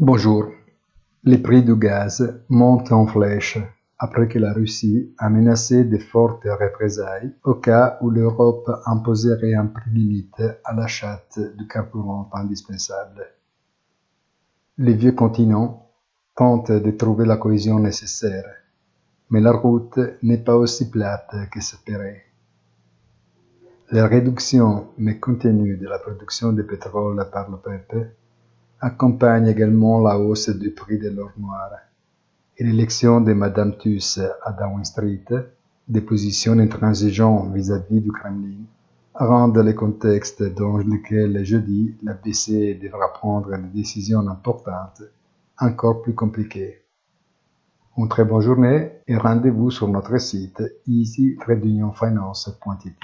Bonjour. Les prix du gaz montent en flèche après que la Russie a menacé de fortes représailles au cas où l'Europe imposerait un prix limite à l'achat du carburant indispensable. Les vieux continents tentent de trouver la cohésion nécessaire, mais la route n'est pas aussi plate que s'espérait. La réduction mécontenue de la production de pétrole par l'OPEP accompagne également la hausse du prix de l'or noir et l'élection de Madame Tuss à Downing Street, des positions intransigeantes vis-à-vis du Kremlin, rendent le contexte dans lequel jeudi la BCE devra prendre des décisions importantes encore plus compliqué. Une très bonne journée et rendez-vous sur notre site easy-finance.it.